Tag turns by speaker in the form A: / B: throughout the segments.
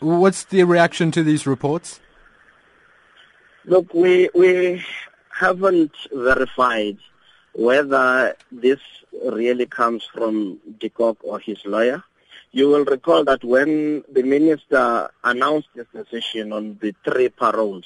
A: What's the reaction to these reports?
B: Look, we we haven't verified whether this really comes from de Kock or his lawyer. You will recall that when the minister announced this decision on the three paroles,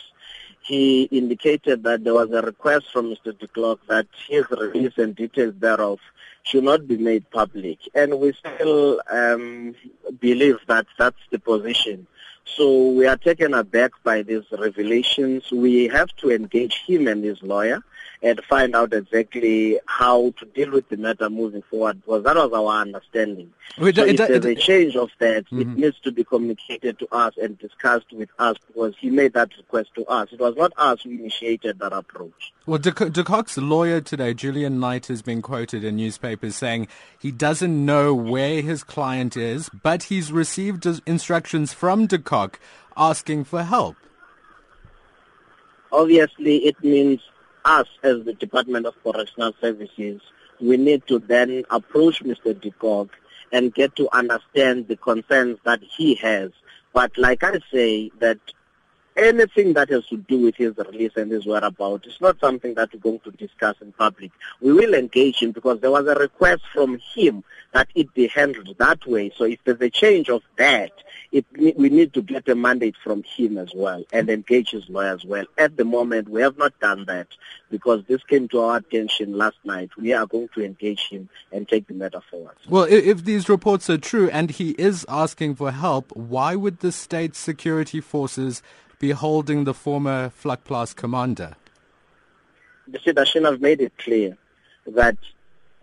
B: he indicated that there was a request from Mr. de Kock that his release and details thereof should not be made public. And we still um, believe that that's the position. So we are taken aback by these revelations. We have to engage him and his lawyer and find out exactly how to deal with the matter moving forward because that was our understanding. It, so it, if there's it, a change of that, mm-hmm. it needs to be communicated to us and discussed with us because he made that request to us. It was not us who initiated that approach.
A: Well, de, Kock's lawyer today, Julian Knight, has been quoted in newspapers saying he doesn't know where his client is, but he's received instructions from de Kock asking for help.
B: Obviously, it means us as the Department of Correctional Services, we need to then approach Mr. de Kock and get to understand the concerns that he has. But like I say, that anything that has to do with his release and his whereabouts is not something that we're going to discuss in public. We will engage him because there was a request from him that it be handled that way. So if there's a change of that, it, we need to get a mandate from him as well and engage his lawyer as well. At the moment, we have not done that because this came to our attention last night. We are going to engage him and take the matter forward.
A: Well, if these reports are true and he is asking for help, why would the state security forces be holding the former Vlakplaas commander?
B: The Sidashin have made it clear that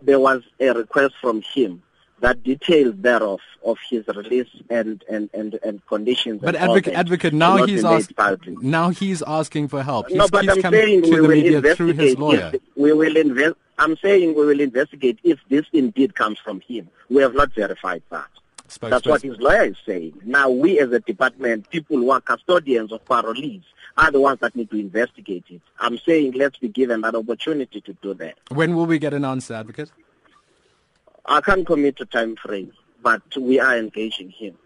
B: there was a request from him that details thereof of his release and and and, and conditions.
A: But advocate, advocate, now he's ask, now he's asking for help. He's,
B: no, but I'm saying we will investigate. we will invest. I'm saying we will investigate if this indeed comes from him. We have not verified that. That's what his lawyer is saying. Now, we as a department, people who are custodians of parolees, are the ones that need to investigate it. I'm saying let's be given that opportunity to do that.
A: When will we get an answer, Advocate?
B: I can't commit to time frame, but we are engaging him.